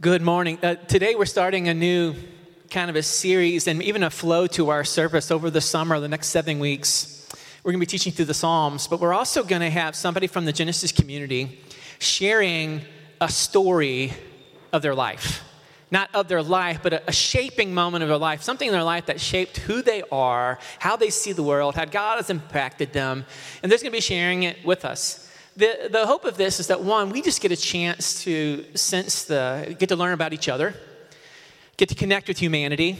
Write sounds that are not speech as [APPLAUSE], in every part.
Good morning. Uh, today we're starting a new kind of a series and even a flow to our service over the summer, the next seven weeks. We're going to be teaching through the Psalms, but we're also going to have somebody from the Genesis community sharing a story of their life. Not of their life, but a, a shaping moment of their life, something in their life that shaped who they are, how they see the world, how God has impacted them. And they're going to be sharing it with us the, the hope of this is that one, we just get a chance to sense the, get to learn about each other, get to connect with humanity.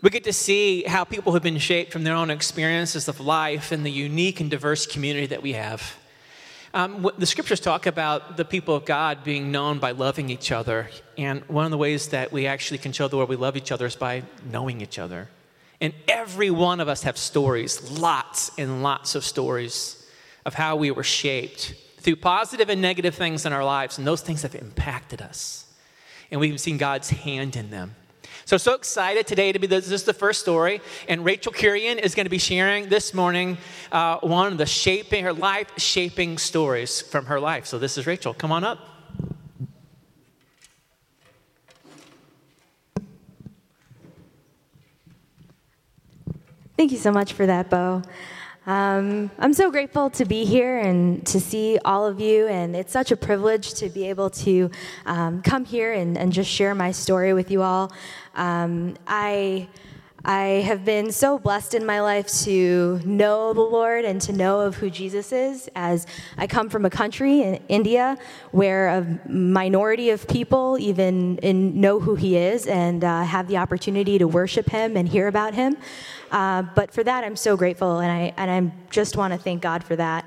We get to see how people have been shaped from their own experiences of life and the unique and diverse community that we have. Um, the scriptures talk about the people of God being known by loving each other. And one of the ways that we actually can show the world we love each other is by knowing each other. And every one of us have stories, lots and lots of stories of how we were shaped through positive and negative things in our lives, and those things have impacted us. And we've seen God's hand in them. So, so excited today to be this, this is the first story, and Rachel Curian is going to be sharing this morning uh, one of the shaping, her life shaping stories from her life. So, this is Rachel. Come on up. Thank you so much for that, Bo. Um, I'm so grateful to be here and to see all of you, and it's such a privilege to be able to um, come here and, and, just share my story with you all. Um, I I have been so blessed in my life to know the Lord and to know of who Jesus is, as I come from a country in India where a minority of people even know who He is and uh, have the opportunity to worship Him and hear about Him. Uh, but for that, I'm so grateful, and I and I just want to thank God for that.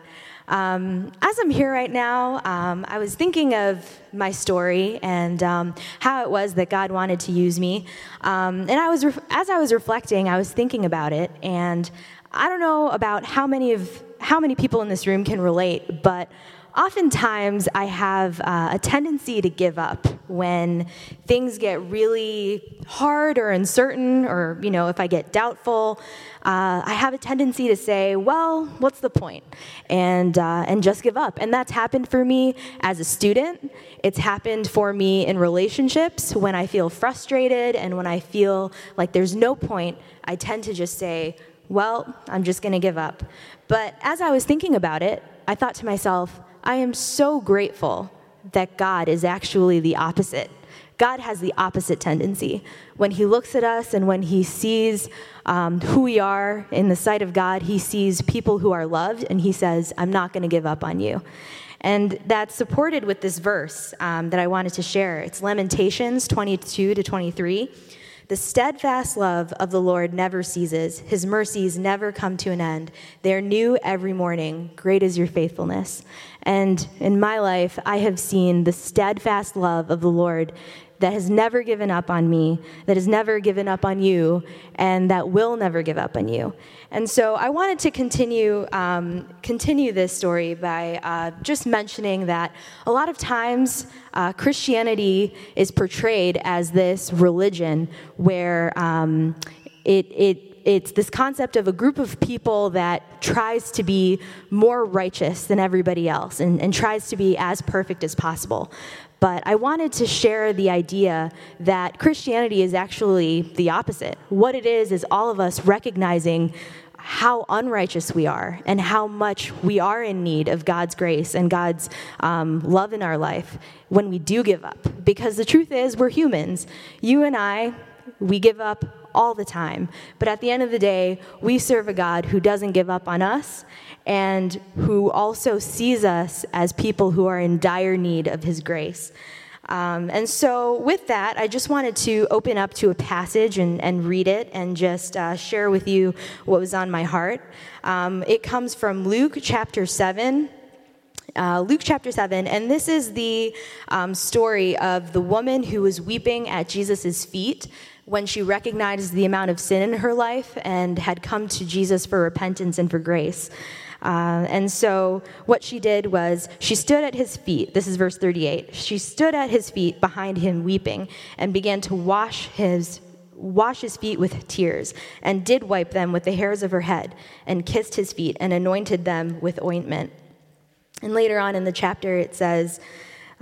Um, as I'm here right now, um, I was thinking of my story and um, how it was that God wanted to use me. Um, and I was, as I was reflecting, I was thinking about it, and I don't know about how many of how many people in this room can relate, but oftentimes I have uh, a tendency to give up when things get really hard or uncertain, or you know, if I get doubtful. Uh, I have a tendency to say, "Well, what's the point?" and uh, and just give up. And that's happened for me as a student. It's happened for me in relationships when I feel frustrated and when I feel like there's no point. I tend to just say, "Well, I'm just going to give up." But as I was thinking about it, I thought to myself I am so grateful that God is actually the opposite. God has the opposite tendency. When He looks at us and when He sees um, who we are in the sight of God, He sees people who are loved and He says, I'm not going to give up on you. And that's supported with this verse um, that I wanted to share. It's Lamentations 22 to 23. The steadfast love of the Lord never ceases, his mercies never come to an end. They are new every morning. Great is your faithfulness. And in my life, I have seen the steadfast love of the Lord that has never given up on me, that has never given up on you, and that will never give up on you. And so I wanted to continue um, continue this story by uh, just mentioning that a lot of times uh, Christianity is portrayed as this religion where um, it it it's this concept of a group of people that tries to be more righteous than everybody else and, and tries to be as perfect as possible. But I wanted to share the idea that Christianity is actually the opposite. What it is, is all of us recognizing how unrighteous we are and how much we are in need of God's grace and God's um, love in our life when we do give up. Because the truth is, we're humans. You and I, we give up all the time. But at the end of the day, we serve a God who doesn't give up on us and who also sees us as people who are in dire need of his grace. Um, and so, with that, I just wanted to open up to a passage and, and read it and just uh, share with you what was on my heart. Um, it comes from Luke chapter 7. Uh, Luke chapter 7, and this is the um, story of the woman who was weeping at Jesus' feet when she recognized the amount of sin in her life and had come to Jesus for repentance and for grace. Uh, and so what she did was she stood at his feet. This is verse 38. She stood at his feet behind him weeping and began to wash his wash his feet with tears and did wipe them with the hairs of her head and kissed his feet and anointed them with ointment. And later on in the chapter it says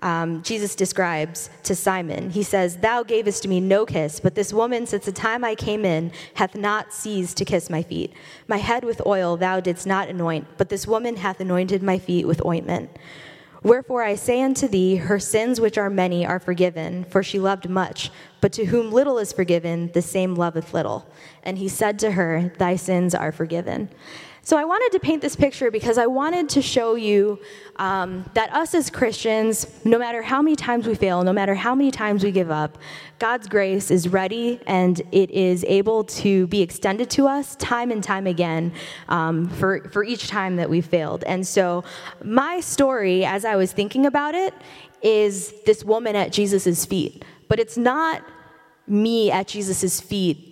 um, Jesus describes to Simon. He says, Thou gavest me no kiss, but this woman, since the time I came in, hath not ceased to kiss my feet. My head with oil thou didst not anoint, but this woman hath anointed my feet with ointment. Wherefore I say unto thee, her sins which are many are forgiven, for she loved much. But to whom little is forgiven, the same loveth little. And he said to her, Thy sins are forgiven. So I wanted to paint this picture because I wanted to show you um, that us as Christians, no matter how many times we fail, no matter how many times we give up, God's grace is ready and it is able to be extended to us time and time again um, for, for each time that we failed. And so my story, as I was thinking about it, is this woman at Jesus' feet. But it's not me at Jesus' feet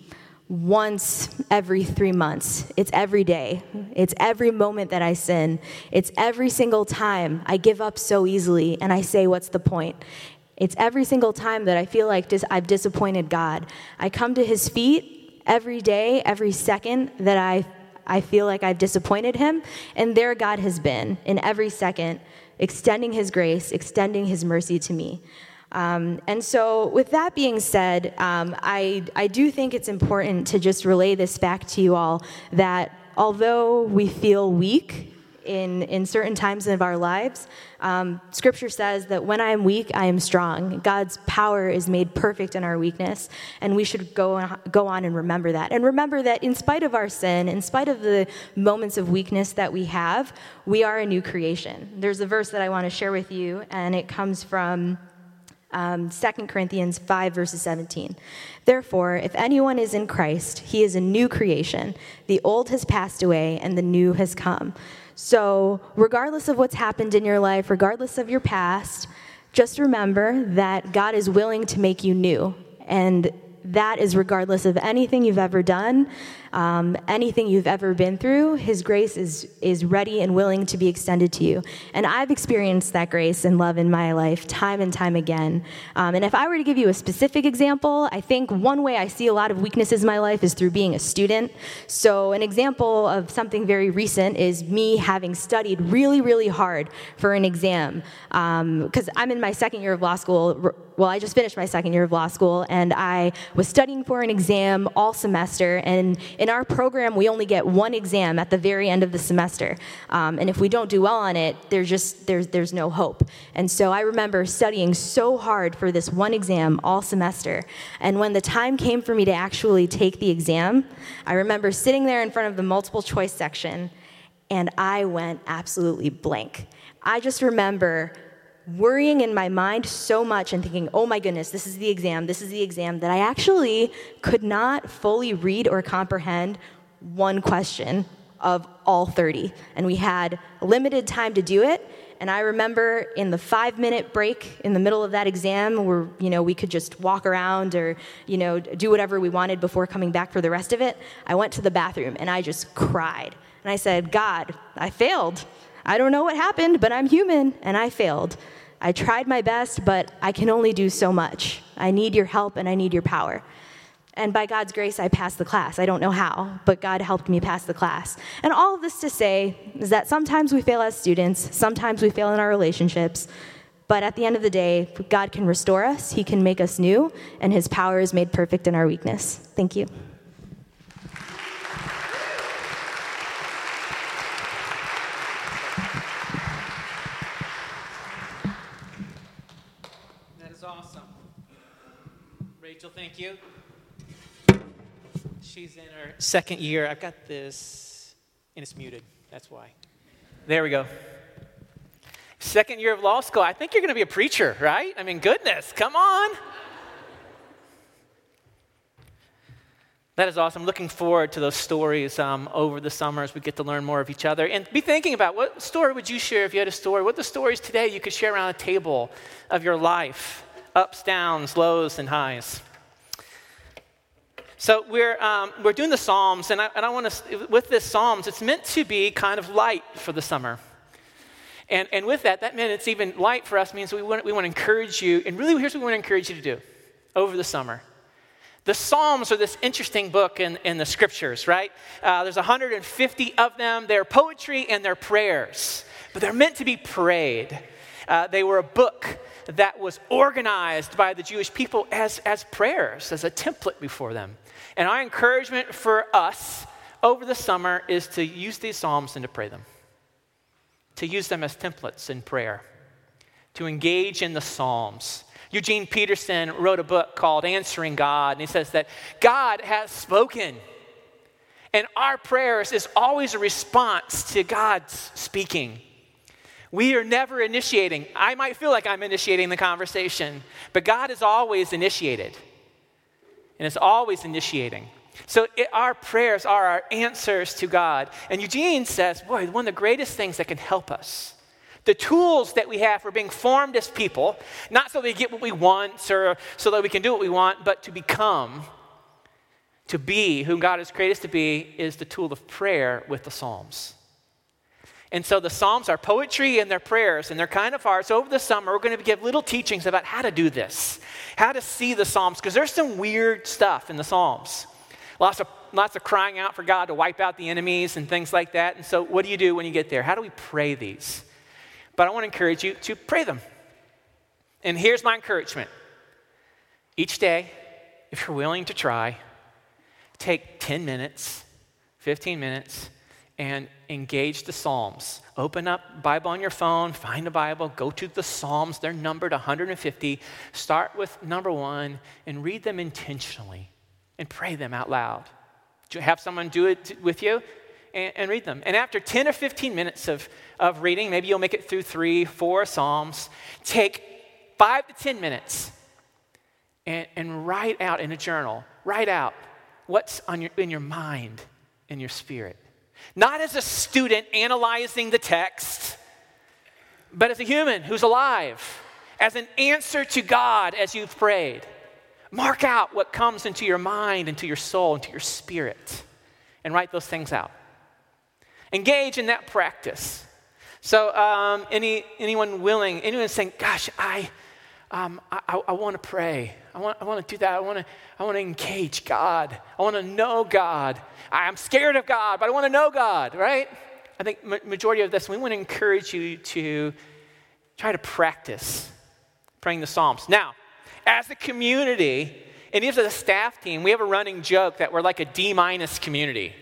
once every three months. It's every day. It's every moment that I sin. It's every single time I give up so easily and I say, What's the point? It's every single time that I feel like dis- I've disappointed God. I come to his feet every day, every second that I, I feel like I've disappointed him, and there God has been in every second, extending his grace, extending his mercy to me. Um, and so, with that being said, um, I, I do think it's important to just relay this back to you all that although we feel weak in, in certain times of our lives, um, scripture says that when I am weak, I am strong. God's power is made perfect in our weakness, and we should go on, go on and remember that. And remember that in spite of our sin, in spite of the moments of weakness that we have, we are a new creation. There's a verse that I want to share with you, and it comes from um, 2 Corinthians 5, verses 17. Therefore, if anyone is in Christ, he is a new creation. The old has passed away and the new has come. So, regardless of what's happened in your life, regardless of your past, just remember that God is willing to make you new. And that is regardless of anything you've ever done, um, anything you've ever been through. His grace is, is ready and willing to be extended to you. And I've experienced that grace and love in my life time and time again. Um, and if I were to give you a specific example, I think one way I see a lot of weaknesses in my life is through being a student. So, an example of something very recent is me having studied really, really hard for an exam. Because um, I'm in my second year of law school. Well, I just finished my second year of law school, and I was studying for an exam all semester. And in our program, we only get one exam at the very end of the semester. Um, and if we don't do well on it, there's just there's there's no hope. And so I remember studying so hard for this one exam all semester. And when the time came for me to actually take the exam, I remember sitting there in front of the multiple choice section, and I went absolutely blank. I just remember worrying in my mind so much and thinking, oh my goodness, this is the exam, this is the exam, that I actually could not fully read or comprehend one question of all 30. And we had limited time to do it. And I remember in the five minute break in the middle of that exam where, you know, we could just walk around or, you know, do whatever we wanted before coming back for the rest of it, I went to the bathroom and I just cried. And I said, God, I failed. I don't know what happened, but I'm human and I failed. I tried my best, but I can only do so much. I need your help and I need your power. And by God's grace, I passed the class. I don't know how, but God helped me pass the class. And all of this to say is that sometimes we fail as students, sometimes we fail in our relationships, but at the end of the day, God can restore us, He can make us new, and His power is made perfect in our weakness. Thank you. Thank you. She's in her second year. I've got this, and it's muted. That's why. There we go. Second year of law school. I think you're going to be a preacher, right? I mean, goodness, come on. That is awesome. Looking forward to those stories um, over the summer as we get to learn more of each other. And be thinking about what story would you share if you had a story? What the stories today you could share around a table of your life ups, downs, lows, and highs. So we're, um, we're doing the Psalms, and I, and I want to, with this Psalms, it's meant to be kind of light for the summer. And, and with that, that meant it's even light for us means we want, we want to encourage you, and really here's what we want to encourage you to do over the summer. The Psalms are this interesting book in, in the scriptures, right? Uh, there's 150 of them. They're poetry and they're prayers, but they're meant to be prayed. Uh, they were a book that was organized by the Jewish people as, as prayers, as a template before them. And our encouragement for us over the summer is to use these Psalms and to pray them, to use them as templates in prayer, to engage in the Psalms. Eugene Peterson wrote a book called Answering God, and he says that God has spoken. And our prayers is always a response to God's speaking. We are never initiating. I might feel like I'm initiating the conversation, but God is always initiated. And it's always initiating. So it, our prayers are our answers to God. And Eugene says, boy, one of the greatest things that can help us, the tools that we have for being formed as people, not so we get what we want or so that we can do what we want, but to become, to be who God has created us to be, is the tool of prayer with the Psalms. And so the Psalms are poetry and they're prayers, and they're kind of hard. So over the summer, we're going to give little teachings about how to do this, how to see the Psalms, because there's some weird stuff in the Psalms. Lots of, lots of crying out for God to wipe out the enemies and things like that. And so, what do you do when you get there? How do we pray these? But I want to encourage you to pray them. And here's my encouragement each day, if you're willing to try, take 10 minutes, 15 minutes, and engage the Psalms. Open up Bible on your phone, find a Bible, go to the Psalms. They're numbered 150. Start with number one and read them intentionally and pray them out loud. Have someone do it with you and, and, read them. And after 10 or 15 minutes of, of reading, maybe you'll make it through three, four Psalms, take five to 10 minutes and, and write out in a journal, write out what's on your, in your mind, in your spirit. Not as a student analyzing the text, but as a human who's alive, as an answer to God as you've prayed. Mark out what comes into your mind, into your soul, into your spirit, and write those things out. Engage in that practice. So, um, any, anyone willing, anyone saying, Gosh, I, um, I, I want to pray. I want, I want to do that. I want to, I want to engage God. I want to know God. I'm scared of God, but I want to know God, right? I think majority of this, we want to encourage you to try to practice praying the Psalms. Now, as a community, and even as a staff team, we have a running joke that we're like a D minus community,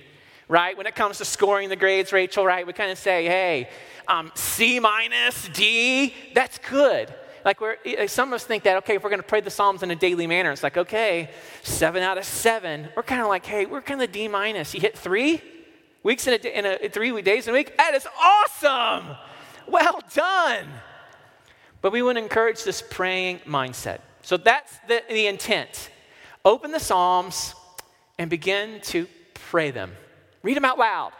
right? When it comes to scoring the grades, Rachel, right? We kind of say, hey, um, C minus, D, that's good. Like we're, some of us think that, okay, if we're going to pray the Psalms in a daily manner, it's like, okay, seven out of seven. We're kind of like, hey, we're kind of D minus. You hit three weeks in a, in a three days in a week? That is awesome. Well done. But we want to encourage this praying mindset. So that's the, the intent. Open the Psalms and begin to pray them. Read them out loud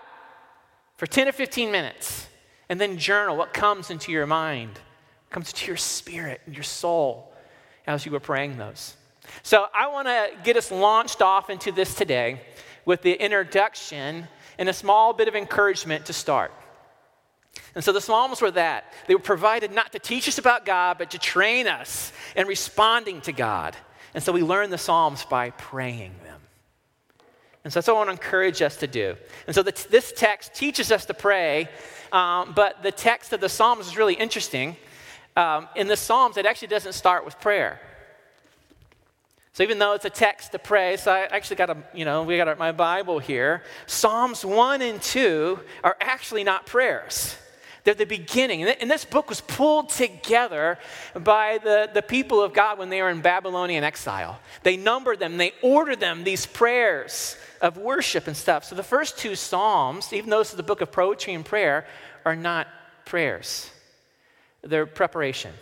for 10 or 15 minutes. And then journal what comes into your mind, comes to your spirit and your soul as you were praying those. So I want to get us launched off into this today with the introduction and a small bit of encouragement to start. And so the Psalms were that. They were provided not to teach us about God, but to train us in responding to God. And so we learn the Psalms by praying them. And so that's what I want to encourage us to do. And so the, this text teaches us to pray, um, but the text of the Psalms is really interesting. Um, in the Psalms, it actually doesn't start with prayer. So even though it's a text to pray, so I actually got a, you know, we got my Bible here. Psalms 1 and 2 are actually not prayers. They're the beginning. And this book was pulled together by the, the people of God when they were in Babylonian exile. They numbered them, they ordered them, these prayers of worship and stuff. So the first two Psalms, even though is the book of poetry and prayer, are not prayers, they're preparation.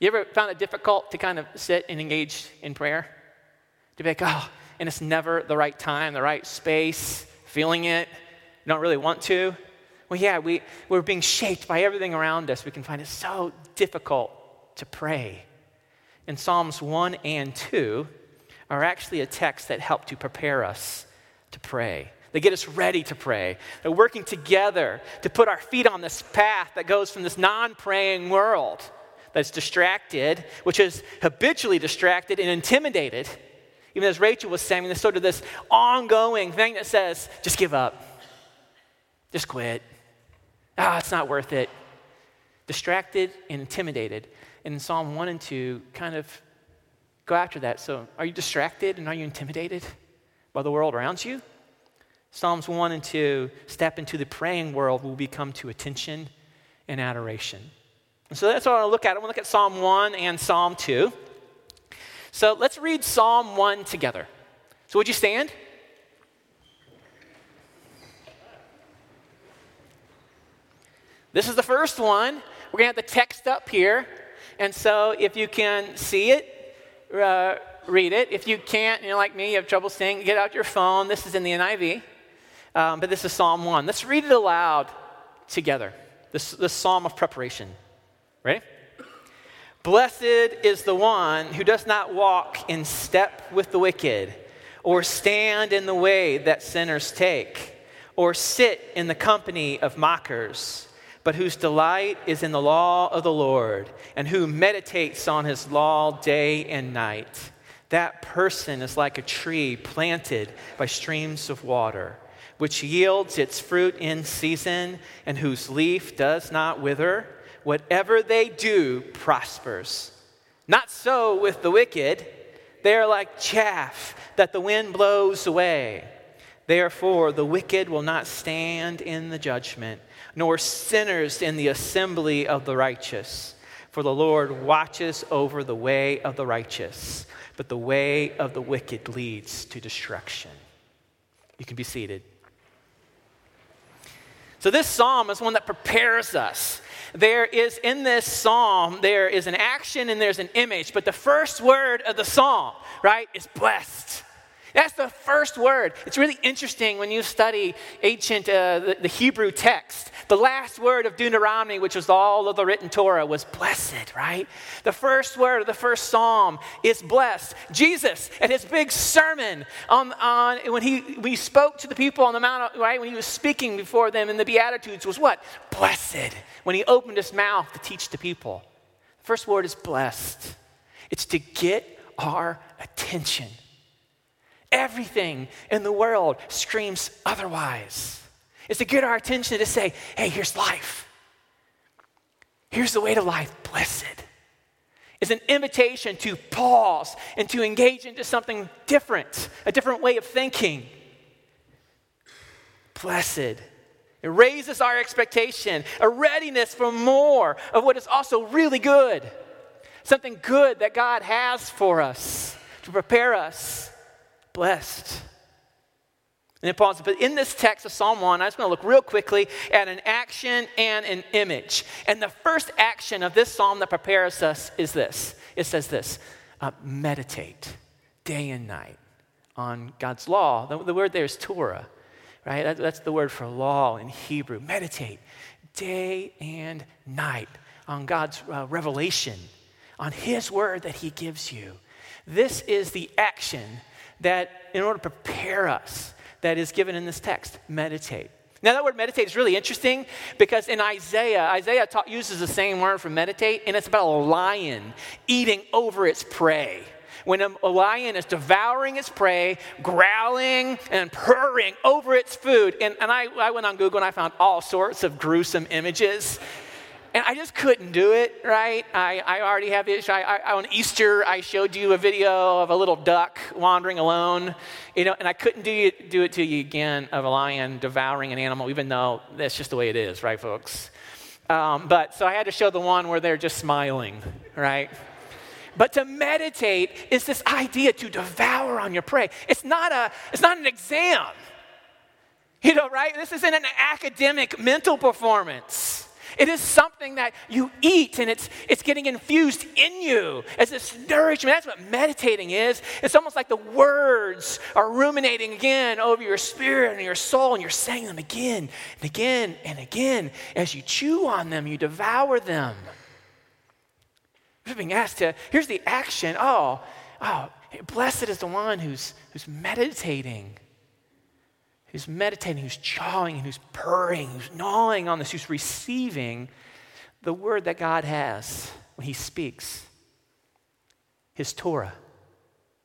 You ever found it difficult to kind of sit and engage in prayer? To be like, oh, and it's never the right time, the right space, feeling it, you don't really want to. Well, yeah, we, we're being shaped by everything around us. We can find it so difficult to pray. And Psalms 1 and 2 are actually a text that help to prepare us to pray. They get us ready to pray. They're working together to put our feet on this path that goes from this non praying world that's distracted, which is habitually distracted and intimidated. Even as Rachel was saying, there's sort of this ongoing thing that says, just give up, just quit, ah, it's not worth it. distracted and intimidated. And Psalm 1 and 2, kind of go after that. So, are you distracted and are you intimidated by the world around you? Psalms 1 and 2 step into the praying world will become to attention and adoration. And so that's what I want to look at. I want to look at Psalm 1 and Psalm 2. So let's read Psalm 1 together. So, would you stand? This is the first one. We're going to have the text up here. And so if you can see it, uh, read it. If you can't, you're like me, you have trouble seeing, get out your phone. This is in the NIV, um, but this is Psalm 1. Let's read it aloud together. This, this psalm of preparation. Ready? Blessed is the one who does not walk in step with the wicked, or stand in the way that sinners take, or sit in the company of mockers but whose delight is in the law of the Lord, and who meditates on his law day and night. That person is like a tree planted by streams of water, which yields its fruit in season, and whose leaf does not wither. Whatever they do prospers. Not so with the wicked. They are like chaff that the wind blows away. Therefore, the wicked will not stand in the judgment nor sinners in the assembly of the righteous. For the Lord watches over the way of the righteous, but the way of the wicked leads to destruction. You can be seated. So, this psalm is one that prepares us. There is in this psalm, there is an action and there's an image, but the first word of the psalm, right, is blessed. That's the first word. It's really interesting when you study ancient, uh, the, the, Hebrew text. The last word of Deuteronomy, which was all of the written Torah, was blessed, right? The first word of the first psalm is blessed. Jesus, and his big sermon on, on when, he, he spoke to the people on the Mount, right, when he was speaking before them in the Beatitudes, was what? Blessed. When he opened his mouth to teach the people. The first word is blessed. It's to get our attention. Everything in the world screams otherwise. It's to get our attention to say, hey, here's life. Here's the way to life, blessed. It's an invitation to pause and to engage into something different, a different way of thinking. Blessed. It raises our expectation, a readiness for more of what is also really good. Something good that God has for us to prepare us blessed. And it pauses. But in this text of Psalm 1, I just want to look real quickly at an action and an image. And the first action of this psalm that prepares us is this it says this uh, meditate day and night on God's law. The, the word there is Torah, right? That, that's the word for law in Hebrew. Meditate day and night on God's uh, revelation, on His word that He gives you. This is the action that, in order to prepare us, that is given in this text meditate. Now, that word meditate is really interesting because in Isaiah, Isaiah ta- uses the same word for meditate, and it's about a lion eating over its prey. When a, a lion is devouring its prey, growling and purring over its food. And, and I, I went on Google and I found all sorts of gruesome images. And I just couldn't do it, right? I, I already have this. I, I, on Easter, I showed you a video of a little duck wandering alone, you know, and I couldn't do, do it to you again of a lion devouring an animal, even though that's just the way it is, right, folks? Um, but so I had to show the one where they're just smiling, right? But to meditate is this idea to devour on your prey. It's not, a, it's not an exam, you know, right? This isn't an academic mental performance. It is something that you eat and it's, it's getting infused in you as this nourishment. That's what meditating is. It's almost like the words are ruminating again over your spirit and your soul, and you're saying them again and again and again. As you chew on them, you devour them. You're being asked to, here's the action. Oh, oh, blessed is the one who's, who's meditating who's meditating, who's chawing, who's purring, who's gnawing on this, who's receiving the word that God has when He speaks His Torah.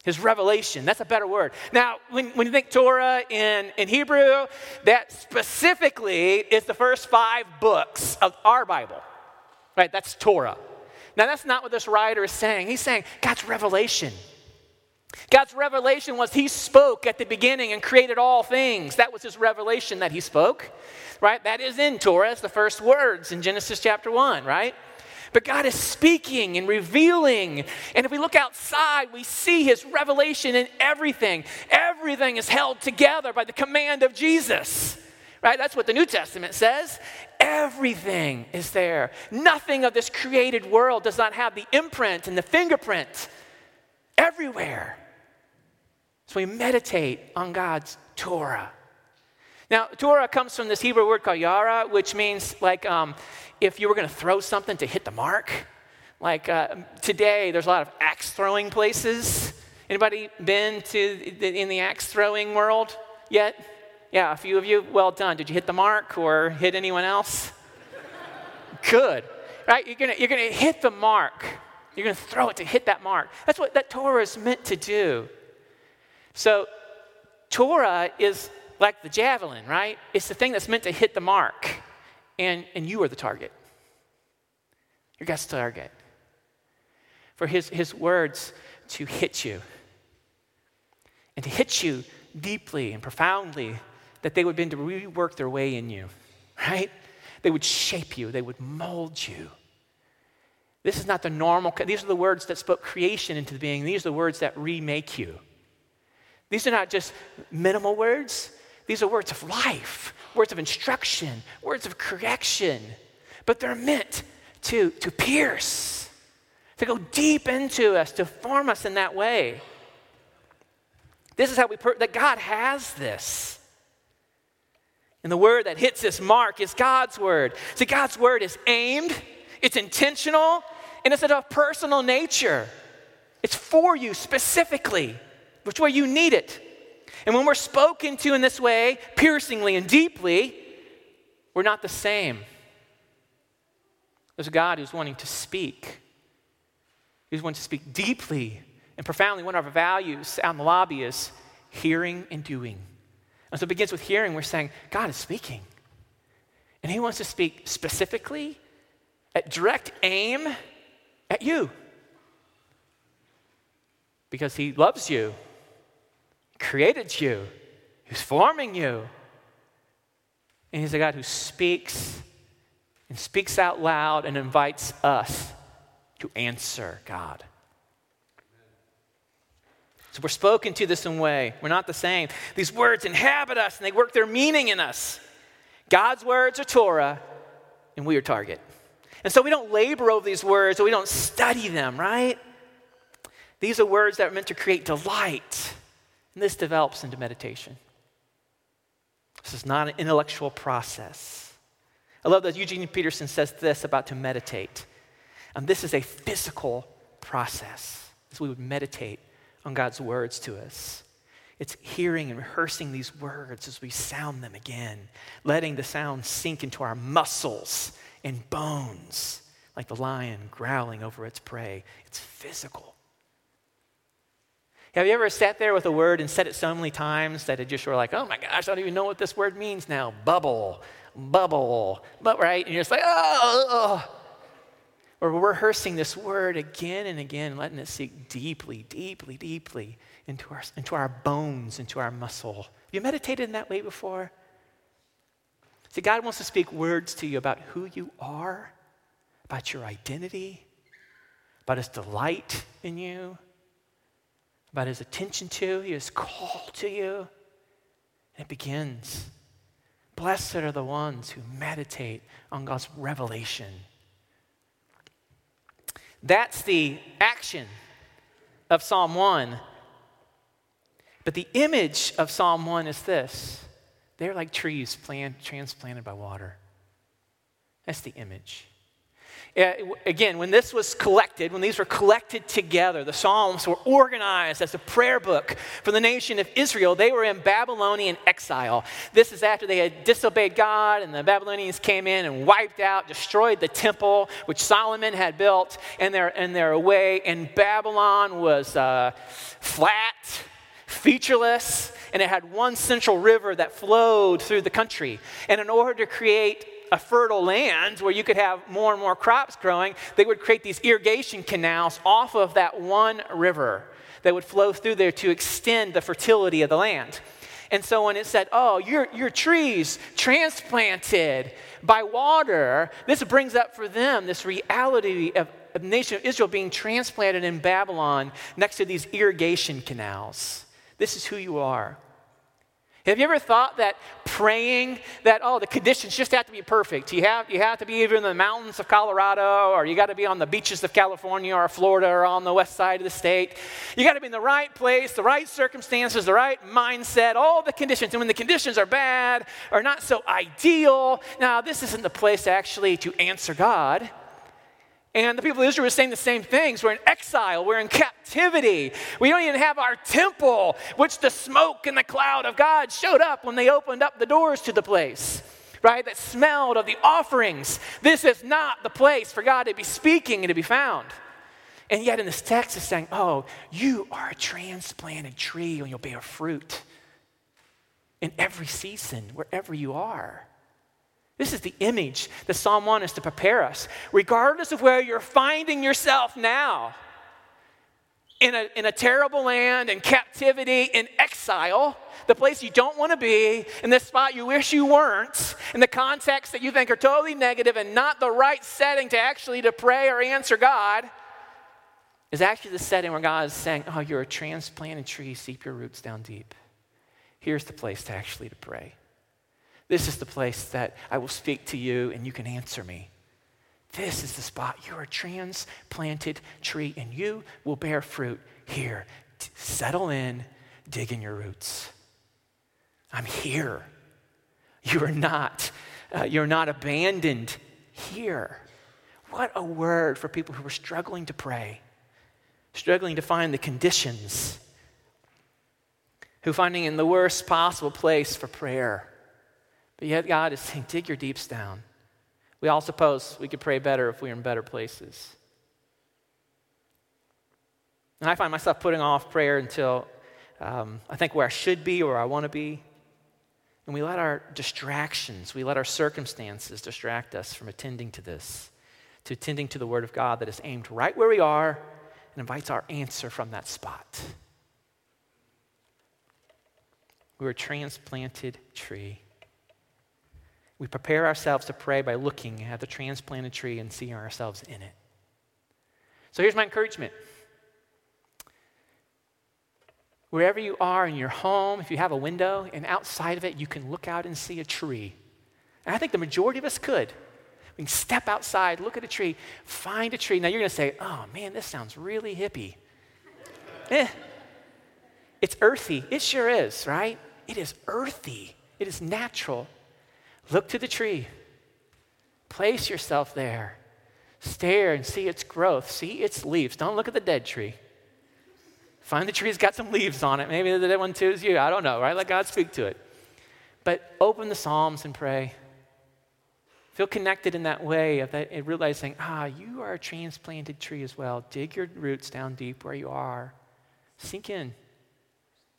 His revelation, that's a better word. Now, when, when you think Torah in, in Hebrew, that specifically is the first five books of our Bible. Right? Right? That's Torah. Now, that's not what this writer is saying. He's saying God's revelation. God's revelation was He spoke at the beginning and created all things. That was His revelation that He spoke, right? That is in Torah, the first words in Genesis chapter 1, right? But God is speaking and revealing. And if we look outside, we see His revelation in everything. Everything is held together by the command of Jesus, right? That's what the New Testament says. Everything is there. Nothing of this created world does not have the imprint and the fingerprint everywhere. So we meditate on God's Torah. Now, Torah comes from this Hebrew word called yara, which means like um, if you were going to throw something to hit the mark. Like uh, today, there's a lot of axe throwing places. Anybody been to the, in the axe throwing world yet? Yeah, a few of you. Well done. Did you hit the mark or hit anyone else? [LAUGHS] Good. Right? You're gonna, you're gonna hit the mark. You're gonna throw it to hit that mark. That's what that Torah is meant to do. So, Torah is like the javelin, right? It's the thing that's meant to hit the mark, and, and you are the target. You're God's target. For his, his words to hit you, and to hit you deeply and profoundly, that they would begin to rework their way in you, right? They would shape you, they would mold you. This is not the normal, these are the words that spoke creation into being. These are the words that remake you. These are not just minimal words, these are words of life, words of instruction, words of correction. But they're meant to, to pierce, to go deep into us, to form us in that way. This is how we, per- that God has this. And the word that hits this mark is God's word. See, God's word is aimed, it's intentional, and it's of a personal nature. It's for you specifically which way you need it. And when we're spoken to in this way, piercingly and deeply, we're not the same. There's a God who's wanting to speak. He's wanting to speak deeply and profoundly. One of our values out in the lobby is hearing and doing. And so it begins with hearing. We're saying, God is speaking. And He wants to speak specifically, at direct aim at you. Because He loves you created you, who's forming you. And He's a God who speaks and speaks out loud and invites us to answer God. So we're spoken to this in way. We're not the same. These words inhabit us and they work their meaning in us. God's words are Torah, and we are target. And so we don't labor over these words or we don't study them, right? These are words that are meant to create delight and this develops into meditation. This is not an intellectual process. I love that Eugene Peterson says this about to meditate. And this is a physical process as we would meditate on God's words to us. It's hearing and rehearsing these words as we sound them again, letting the sound sink into our muscles and bones, like the lion growling over its prey. It's physical. Have you ever sat there with a word and said it so many times that it just were like, oh my gosh, I don't even know what this word means now? Bubble, bubble, but right? And you're just like, oh, oh. We're rehearsing this word again and again, letting it sink deeply, deeply, deeply into our, into our bones, into our muscle. Have you meditated in that way before? See, God wants to speak words to you about who you are, about your identity, about His delight in you about his attention to, you, his call to you. And it begins. Blessed are the ones who meditate on God's revelation. That's the action of Psalm 1. But the image of Psalm 1 is this they're like trees plant, transplanted by water. That's the image. Uh, again, when this was collected, when these were collected together, the Psalms were organized as a prayer book for the nation of Israel. They were in Babylonian exile. This is after they had disobeyed God, and the Babylonians came in and wiped out, destroyed the temple which Solomon had built, and they're, and they're away. And Babylon was uh, flat, featureless, and it had one central river that flowed through the country. And in order to create a fertile land where you could have more and more crops growing, they would create these irrigation canals off of that one river that would flow through there to extend the fertility of the land. And so when it said, oh, your, your trees transplanted by water, this brings up for them this reality of, the nation of Israel being transplanted in Babylon next to these irrigation canals. This is who you are. Have you ever thought that praying that, oh, the conditions just have to be perfect? You have, you have to be either in the mountains of Colorado or you got to be on the beaches of California or Florida or on the west side of the state. You got to be in the right place, the right circumstances, the right mindset, all the conditions. And when the conditions are bad or not so ideal, now this isn't the place actually to answer God. And the people of Israel were saying the same things. We're in exile, we're in captivity. We don't even have our temple, which the smoke and the cloud of God showed up when they opened up the doors to the place, right? That smelled of the offerings. This is not the place for God to be speaking and to be found. And yet in this text, it's saying, oh, you are a transplanted tree and you'll bear fruit in every season, wherever you are. This is the image that Psalm 1 is to prepare us. Regardless of where you're finding yourself now, in a, in a terrible land, in captivity, in exile, the place you don't want to be, in the spot you wish you weren't, in the context that you think are totally negative and not the right setting to actually to pray or answer God, is actually the setting where God is saying, oh, you're a transplanted tree, seep your roots down deep. Here's the place to actually to pray. This is the place that I will speak to you and you can answer me. This is the spot. You're a transplanted tree and you will bear fruit here. Settle in, dig in your roots. I'm here. You are not, uh, you're not abandoned here. What a word for people who are struggling to pray, struggling to find the conditions, who finding in the worst possible place for prayer. But yet, God is saying, dig your deeps down. We all suppose we could pray better if we were in better places. And I find myself putting off prayer until um, I think where I should be or I want to be. And we let our distractions, we let our circumstances distract us from attending to this, to attending to the Word of God that is aimed right where we are and invites our answer from that spot. We're a transplanted tree. We prepare ourselves to pray by looking at the transplanted tree and seeing ourselves in it. So here's my encouragement. Wherever you are in your home, if you have a window, and outside of it, you can look out and see a tree. And I think the majority of us could. We can step outside, look at a tree, find a tree. Now you're going to say, oh man, this sounds really hippie. [LAUGHS] eh. It's earthy. It sure is, right? It is earthy, it is natural. Look to the tree. Place yourself there. Stare and see its growth. See its leaves. Don't look at the dead tree. Find the tree that's got some leaves on it. Maybe the dead one too is you. I don't know, right? Let God speak to it. But open the Psalms and pray. Feel connected in that way of that, and realizing, ah, you are a transplanted tree as well. Dig your roots down deep where you are. Sink in.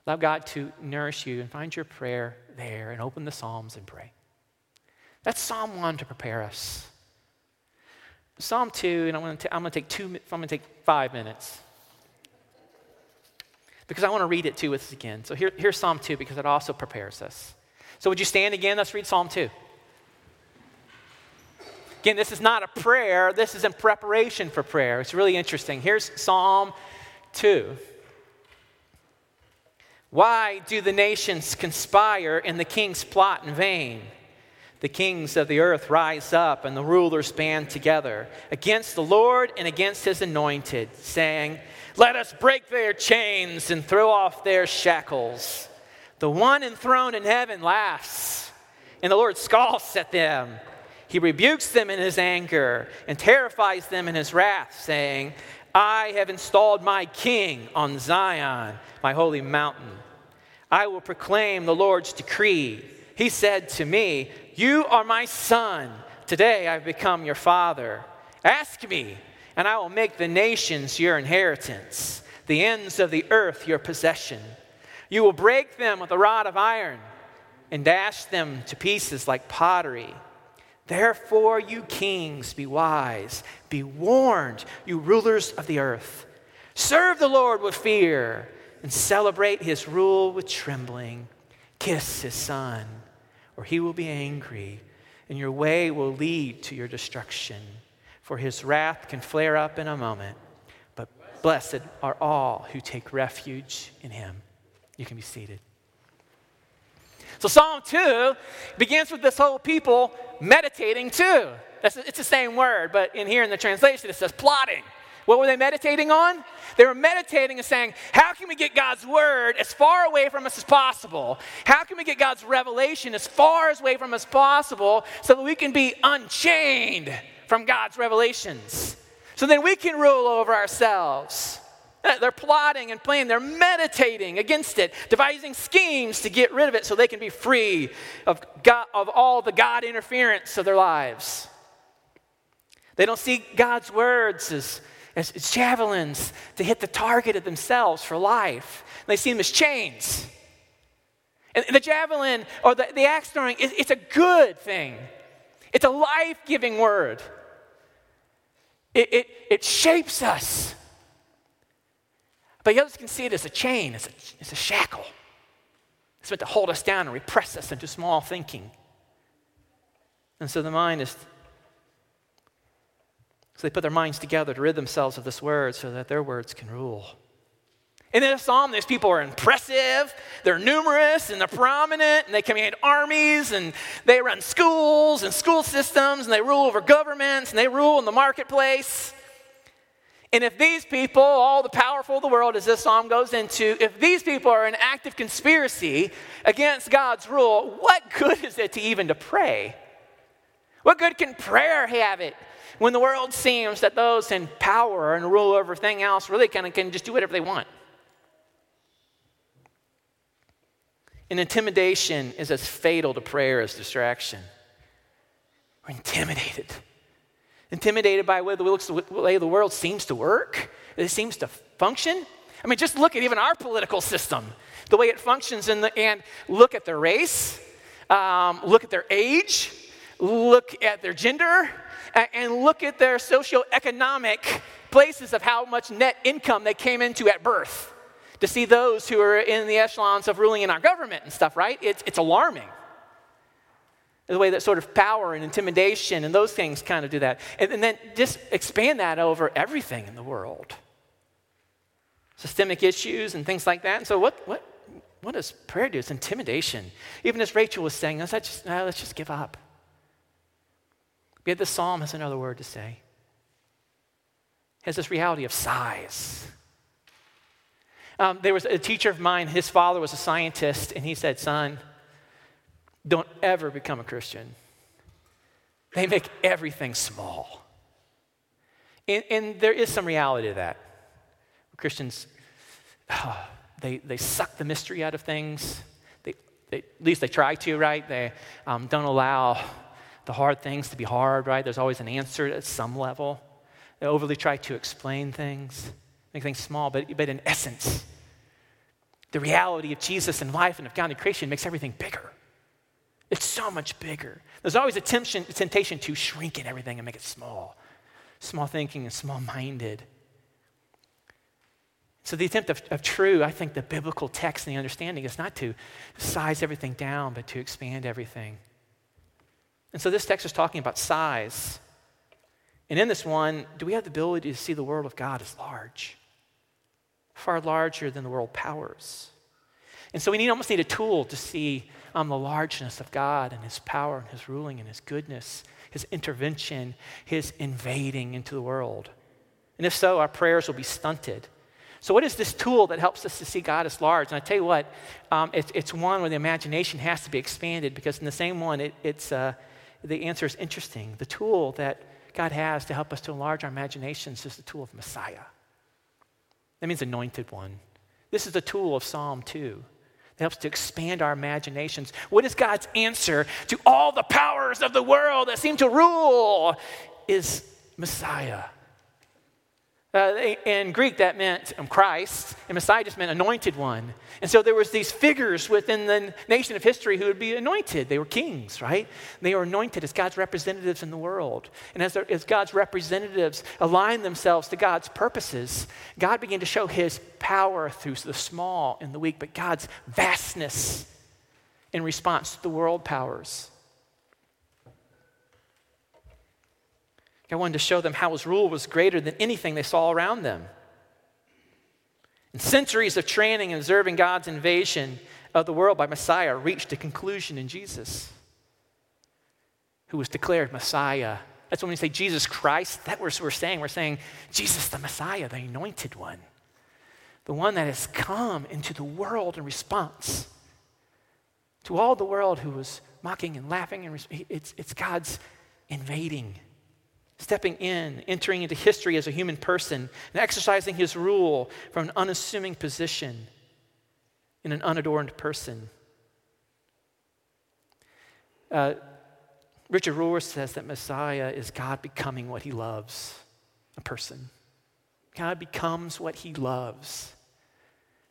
Allow God to nourish you and find your prayer there and open the Psalms and pray. That's Psalm 1 to prepare us. Psalm 2, and I'm going to, I'm going to take two, I'm going to take five minutes. Because I want to read it to us again. So here, here's Psalm 2 because it also prepares us. So would you stand again? Let's read Psalm 2. Again, this is not a prayer, this is in preparation for prayer. It's really interesting. Here's Psalm 2. Why do the nations conspire and the kings plot in vain? The kings of the earth rise up and the rulers band together against the Lord and against his anointed, saying, Let us break their chains and throw off their shackles. The one enthroned in heaven laughs, and the Lord scoffs at them. He rebukes them in his anger and terrifies them in his wrath, saying, I have installed my king on Zion, my holy mountain. I will proclaim the Lord's decree. He said to me, You are my son. Today I've become your father. Ask me, and I will make the nations your inheritance, the ends of the earth your possession. You will break them with a rod of iron and dash them to pieces like pottery. Therefore, you kings, be wise, be warned, you rulers of the earth. Serve the Lord with fear and celebrate his rule with trembling. Kiss his son, or he will be angry, and your way will lead to your destruction. For his wrath can flare up in a moment, but blessed are all who take refuge in him. You can be seated. So, Psalm 2 begins with this whole people meditating too. It's the same word, but in here in the translation it says plotting. What were they meditating on? They were meditating and saying, How can we get God's word as far away from us as possible? How can we get God's revelation as far away from us as possible so that we can be unchained from God's revelations? So then we can rule over ourselves. They're plotting and planning, they're meditating against it, devising schemes to get rid of it so they can be free of, God, of all the God interference of their lives. They don't see God's words as as javelins to hit the target of themselves for life. And They see them as chains. And the javelin or the, the axe throwing, it, it's a good thing. It's a life giving word. It, it, it shapes us. But you others can see it as a chain, as a, as a shackle. It's meant to hold us down and repress us into small thinking. And so the mind is so they put their minds together to rid themselves of this word so that their words can rule. In this psalm, these people are impressive, they're numerous, and they're prominent, and they command armies, and they run schools and school systems, and they rule over governments, and they rule in the marketplace. And if these people, all the powerful of the world, as this psalm goes into, if these people are in active conspiracy against God's rule, what good is it to even to pray? What good can prayer have it when the world seems that those in power and rule over everything else really kind of can just do whatever they want. And intimidation is as fatal to prayer as distraction. We're intimidated. Intimidated by the way the world seems to work, it seems to function. I mean, just look at even our political system, the way it functions, in the, and look at their race, um, look at their age, look at their gender, and look at their socioeconomic places of how much net income they came into at birth to see those who are in the echelons of ruling in our government and stuff, right? It's, it's alarming. The way that sort of power and intimidation and those things kind of do that. And, and then just expand that over everything in the world systemic issues and things like that. And so, what, what, what does prayer do? It's intimidation. Even as Rachel was saying, let's just, let's just give up. Yet the psalm has another word to say. It has this reality of size. Um, there was a teacher of mine, his father was a scientist, and he said, Son, don't ever become a Christian. They make everything small. And, and there is some reality to that. Christians, oh, [SIGHS] they, they suck the mystery out of things. They, they, at least they try to, right? They um, don't allow the hard things to be hard, right? There's always an answer at some level. They overly try to explain things, make things small, but, but in essence, the reality of Jesus and life and of God and creation makes everything bigger. It's so much bigger. There's always a temptation, a temptation to shrink in everything and make it small. Small thinking and small minded. So, the attempt of, of, true, I think the biblical text and the understanding is not to size everything down, but to expand everything. And so this text is talking about size. And in this one, do we have the ability to see the world of God as large? Far larger than the world powers. And so we need, almost need a tool to see um, the largeness of God and his power and his ruling and his goodness, his intervention, his invading into the world. And if so, our prayers will be stunted. So, what is this tool that helps us to see God as large? And I tell you what, um, it's, it's one where the imagination has to be expanded because in the same one, it, it's, uh, the answer is interesting. The tool that God has to help us to enlarge our imaginations is the tool of Messiah. That means anointed one. This is the tool of Psalm 2 that helps to expand our imaginations. What is God's answer to all the powers of the world that seem to rule? Is Messiah. Uh, in Greek, that meant um, Christ, and Messiah just meant anointed one. And so there was these figures within the nation of history who would be anointed. They were kings, right? They were anointed as God's representatives in the world. And as, as God's representatives aligned themselves to God's purposes, God began to show his power through the small and the weak, but God's vastness in response to the world powers. God wanted to show them how his rule was greater than anything they saw around them. And centuries of training and observing God's invasion of the world by Messiah reached a conclusion in Jesus, who was declared Messiah. That's when we say Jesus Christ, that's we're, we're saying. We're saying Jesus the Messiah, the anointed one, the one that has come into the world in response to all the world who was mocking and laughing. And it's, it's God's invading stepping in, entering into history as a human person, and exercising his rule from an unassuming position in an unadorned person. Uh, Richard Rohr says that Messiah is God becoming what he loves, a person. God becomes what he loves.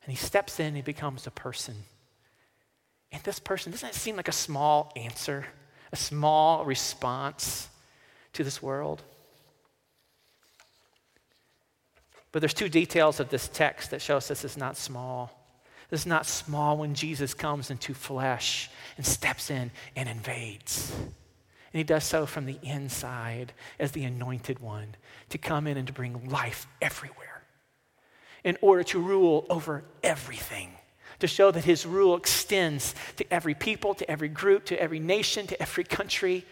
And he steps in, he becomes a person. And this person, doesn't seem like a small answer, a small response? To this world. But there's two details of this text that show us this is not small. This is not small when Jesus comes into flesh and steps in and invades. And he does so from the inside as the anointed one to come in and to bring life everywhere in order to rule over everything, to show that his rule extends to every people, to every group, to every nation, to every country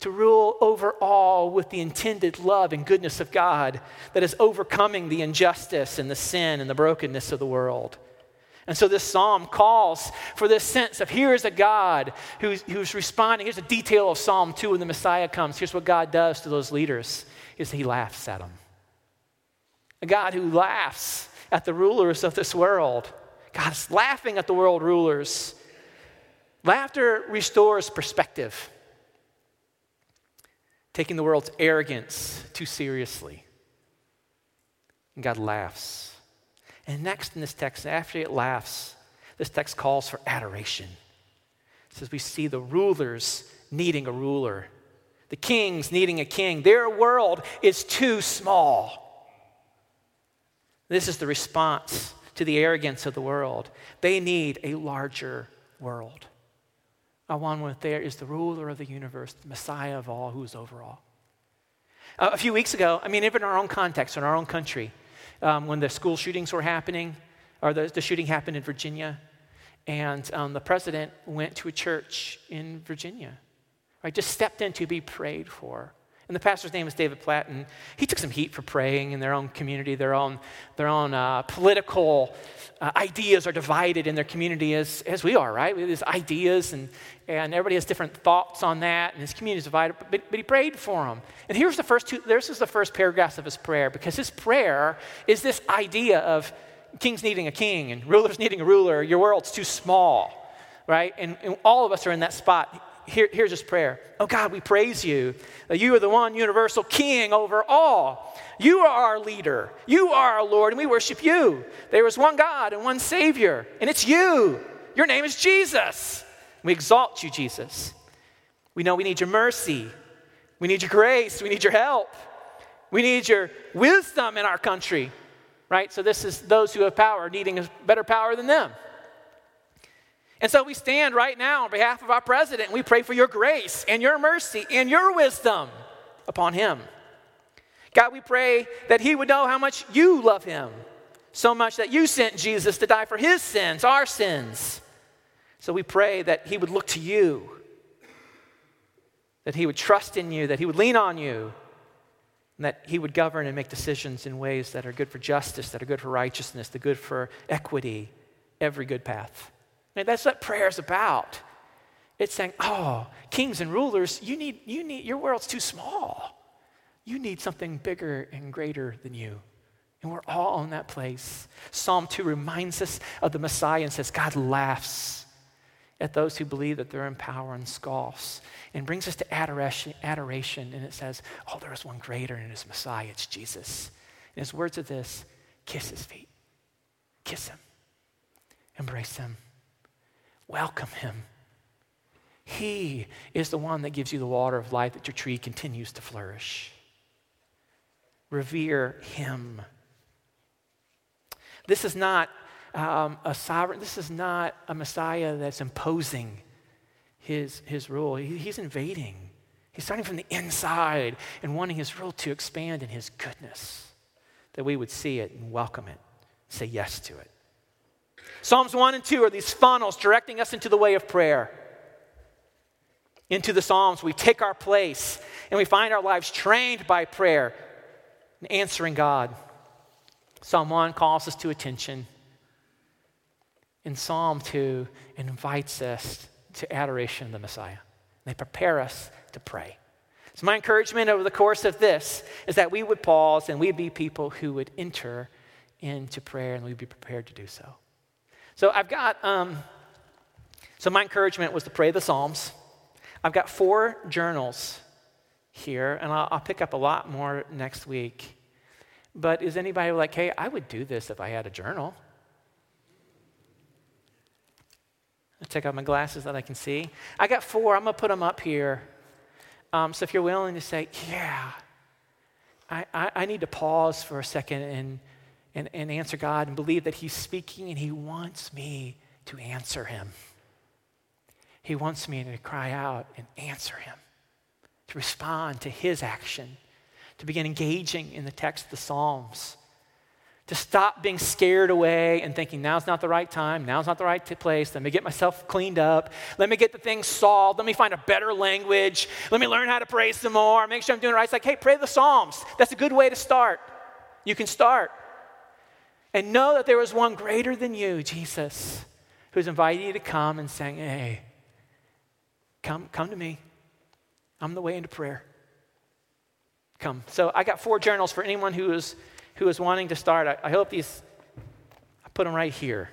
to rule over all with the intended love and goodness of God that is overcoming the injustice and the sin and the brokenness of the world. And so this psalm calls for this sense of here is a God who's, who's responding. Here's a detail of Psalm 2 when the Messiah comes. Here's what God does to those leaders is he laughs at them. A God who laughs at the rulers of this world. God is laughing at the world rulers. Laughter restores perspective taking the world's arrogance too seriously. And God laughs. And next in this text, after it laughs, this text calls for adoration. It says we see the rulers needing a ruler, the kings needing a king. Their world is too small. This is the response to the arrogance of the world. They need a larger world. Our one with there is the ruler of the universe, the Messiah of all, who is over all. Uh, a few weeks ago, I mean, even in our own context, in our own country, um, when the school shootings were happening, or the, the shooting happened in Virginia, and um, the president went to a church in Virginia, right? Just stepped in to be prayed for. And the pastor's name is David Platt, and he took some heat for praying in their own community. Their own, their own uh, political uh, ideas are divided in their community as, as we are, right? These ideas, and, and everybody has different thoughts on that, and his community is divided. But, but he prayed for them. And here's the first two, this is the first paragraph of his prayer, because his prayer is this idea of kings needing a king and rulers [LAUGHS] needing a ruler. Your world's too small, right? And, and all of us are in that spot here, here's his prayer Oh God, we praise you you are the one universal king over all. You are our leader. You are our Lord, and we worship you. There is one God and one Savior, and it's you. Your name is Jesus. We exalt you, Jesus. We know we need your mercy. We need your grace. We need your help. We need your wisdom in our country, right? So, this is those who have power needing better power than them. And so we stand right now on behalf of our president and we pray for your grace and your mercy and your wisdom upon him. God, we pray that he would know how much you love him, so much that you sent Jesus to die for his sins, our sins. So we pray that he would look to you, that he would trust in you, that he would lean on you, and that he would govern and make decisions in ways that are good for justice, that are good for righteousness, that are good for equity, every good path. That's what prayer is about. It's saying, oh, kings and rulers, you need, you need, your world's too small. You need something bigger and greater than you. And we're all in that place. Psalm 2 reminds us of the Messiah and says, God laughs at those who believe that they're in power and scoffs and brings us to adoration, adoration. And it says, oh, there is one greater and it is Messiah, it's Jesus. And his words are this kiss his feet, kiss him, embrace him, welcome him. He is the one that gives you the water of life that your tree continues to flourish. Revere him. This is not um, a sovereign, this is not a Messiah that's imposing his, his rule. He, he's invading. He's starting from the inside and wanting his rule to expand in his goodness, that we would see it and welcome it, say yes to it. Psalms 1 and 2 are these funnels directing us into the way of prayer. Into the Psalms, we take our place and we find our lives trained by prayer and answering God. Psalm 1 calls us to attention. In Psalm 2, it invites us to adoration of the Messiah. They prepare us to pray. So, my encouragement over the course of this is that we would pause and we'd be people who would enter into prayer and we'd be prepared to do so. So, I've got, um, so my encouragement was to pray the Psalms. I've got four journals here, and I'll, I'll pick up a lot more next week. But is anybody like, hey, I would do this if I had a journal? I take out my glasses that I can see. I got four. I'm going to put them up here. Um, so if you're willing to say, yeah, I, I, I need to pause for a second and, and, and answer God and believe that He's speaking and He wants me to answer Him. He wants me to cry out and answer Him, to respond to His action, to begin engaging in the text of the Psalms to stop being scared away and thinking, now's not the right time, now's not the right place, let me get myself cleaned up, let me get the things solved, let me find a better language, let me learn how to pray some more, make sure I'm doing it right. It's like, hey, pray the Psalms. That's a good way to start. You can start. And know that there is one greater than you, Jesus, who's inviting you to come and saying, hey, come, come to me. I'm the way into prayer. Come. So I got four journals for anyone who is who is wanting to start, I, I hope these, I put them right here.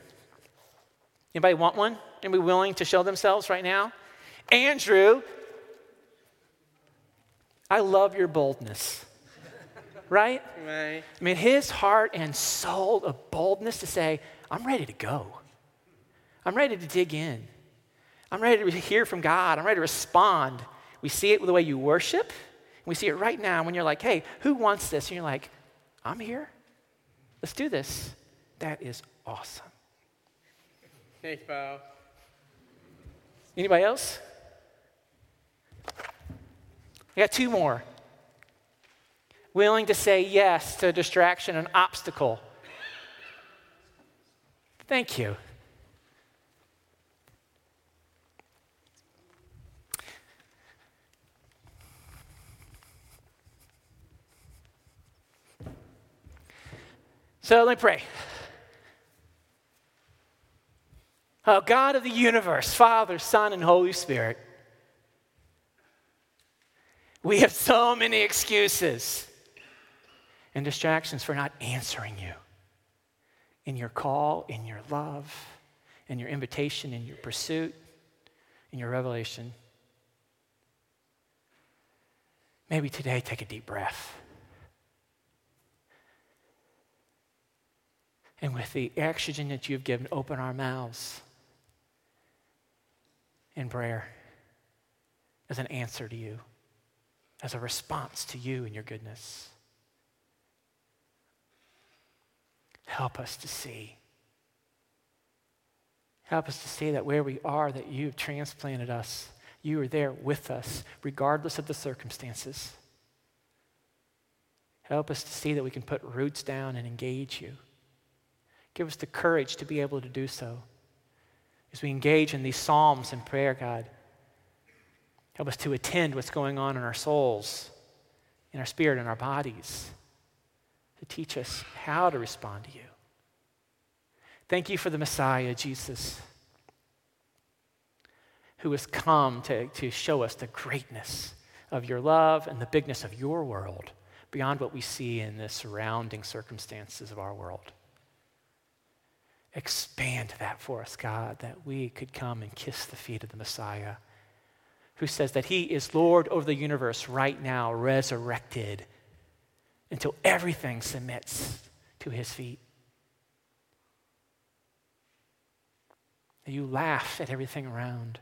Anybody want one? Anybody willing to show themselves right now? Andrew, I love your boldness. Right? Right. I mean, his heart and soul of boldness to say, I'm ready to go. I'm ready to dig in. I'm ready to hear from God. I'm ready to respond. We see it with the way you worship. We see it right now when you're like, hey, who wants this? And you're like, I'm here. Let's do this. That is awesome. Thanks, Bo. Anybody else? I got two more. Willing to say yes to distraction, an obstacle. Thank you. So let me pray. Oh, God of the universe, Father, Son, and Holy Spirit, we have so many excuses and distractions for not answering you in your call, in your love, in your invitation, in your pursuit, in your revelation. Maybe today, take a deep breath. And with the oxygen that you've given, open our mouths in prayer as an answer to you, as a response to you and your goodness. Help us to see. Help us to see that where we are, that you've transplanted us. You are there with us, regardless of the circumstances. Help us to see that we can put roots down and engage you. Give us the courage to be able to do so. As we engage in these psalms and prayer, God, help us to attend what's going on in our souls, in our spirit, in our bodies, to teach us how to respond to you. Thank you for the Messiah, Jesus, who has come to, to show us the greatness of your love and the bigness of your world beyond what we see in the surrounding circumstances of our world. Expand that for us, God, that we could come and kiss the feet of the Messiah, who says that he is Lord over the universe right now, resurrected, until everything submits to his feet. You laugh at everything around.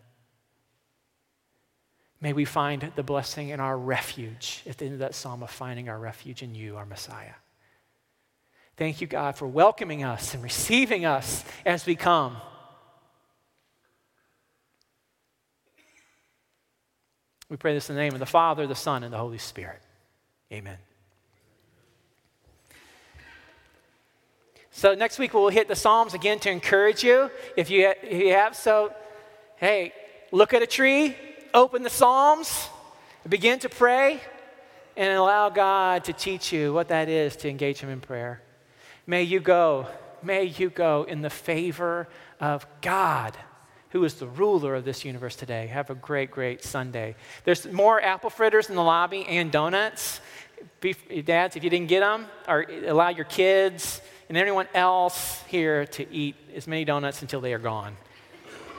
May we find the blessing in our refuge at the end of that psalm of finding our refuge in you, our Messiah. Thank you, God, for welcoming us and receiving us as we come. We pray this in the name of the Father, the Son, and the Holy Spirit. Amen. So next week we'll hit the Psalms again to encourage you. If you, if you have, so hey, look at a tree, open the Psalms, begin to pray, and allow God to teach you what that is to engage Him in prayer. May you go, may you go in the favor of God, who is the ruler of this universe today. Have a great, great Sunday. There's more apple fritters in the lobby and donuts. Be, Dads, if you didn't get them, or allow your kids and anyone else here to eat as many donuts until they are gone.